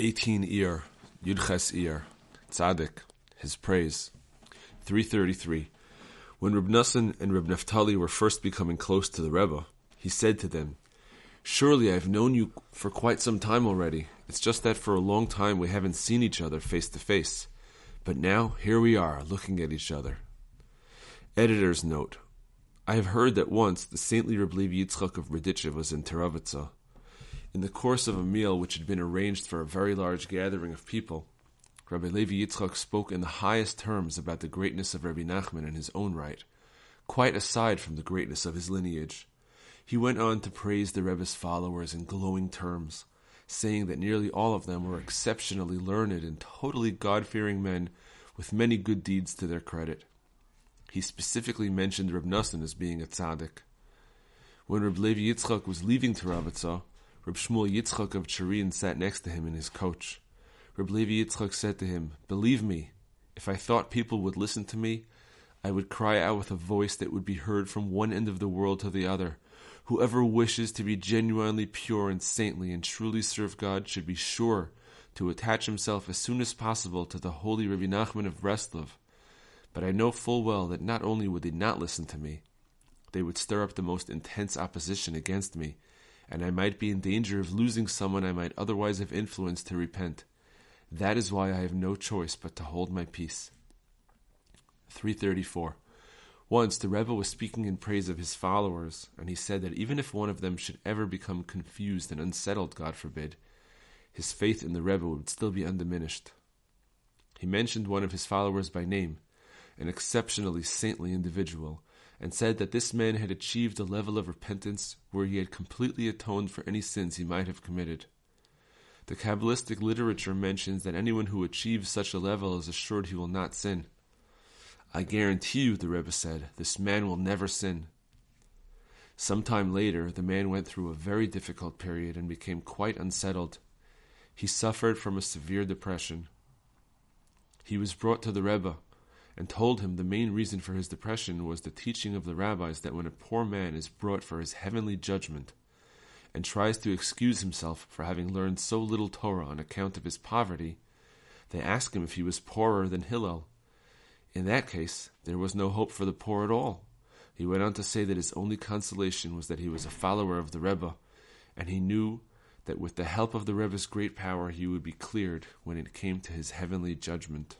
18 Iyar, Yudches Iyar, Tzaddik, his praise. 333. When Reb Nassan and Reb Naftali were first becoming close to the Rebbe, he said to them, Surely I've known you for quite some time already. It's just that for a long time we haven't seen each other face to face. But now, here we are, looking at each other. Editor's note. I have heard that once the saintly Reb Levi Yitzchak of Berditchev was in Teravitza. In the course of a meal which had been arranged for a very large gathering of people, Rabbi Levi Yitzchak spoke in the highest terms about the greatness of Rabbi Nachman in his own right, quite aside from the greatness of his lineage. He went on to praise the Rebbe's followers in glowing terms, saying that nearly all of them were exceptionally learned and totally God fearing men with many good deeds to their credit. He specifically mentioned Reb Nassan as being a tzaddik. When Reb Levi Yitzchak was leaving Teravitza, Reb Shmuel Yitzchak of Cherin sat next to him in his coach. Reb Levi Yitzchak said to him, Believe me, if I thought people would listen to me, I would cry out with a voice that would be heard from one end of the world to the other. Whoever wishes to be genuinely pure and saintly and truly serve God should be sure to attach himself as soon as possible to the holy Rabbi Nachman of Breslov. But I know full well that not only would they not listen to me, they would stir up the most intense opposition against me and I might be in danger of losing someone I might otherwise have influenced to repent. That is why I have no choice but to hold my peace. 334. Once the Rebbe was speaking in praise of his followers, and he said that even if one of them should ever become confused and unsettled, God forbid, his faith in the Rebbe would still be undiminished. He mentioned one of his followers by name, an exceptionally saintly individual, and said that this man had achieved a level of repentance where he had completely atoned for any sins he might have committed. The Kabbalistic literature mentions that anyone who achieves such a level is assured he will not sin. I guarantee you, the Rebbe said, this man will never sin. Some time later, the man went through a very difficult period and became quite unsettled. He suffered from a severe depression. He was brought to the Rebbe, and told him the main reason for his depression was the teaching of the rabbis that when a poor man is brought for his heavenly judgment and tries to excuse himself for having learned so little Torah on account of his poverty, they ask him if he was poorer than Hillel. In that case, there was no hope for the poor at all. He went on to say that his only consolation was that he was a follower of the Rebbe, and he knew that with the help of the Rebbe's great power he would be cleared when it came to his heavenly judgment.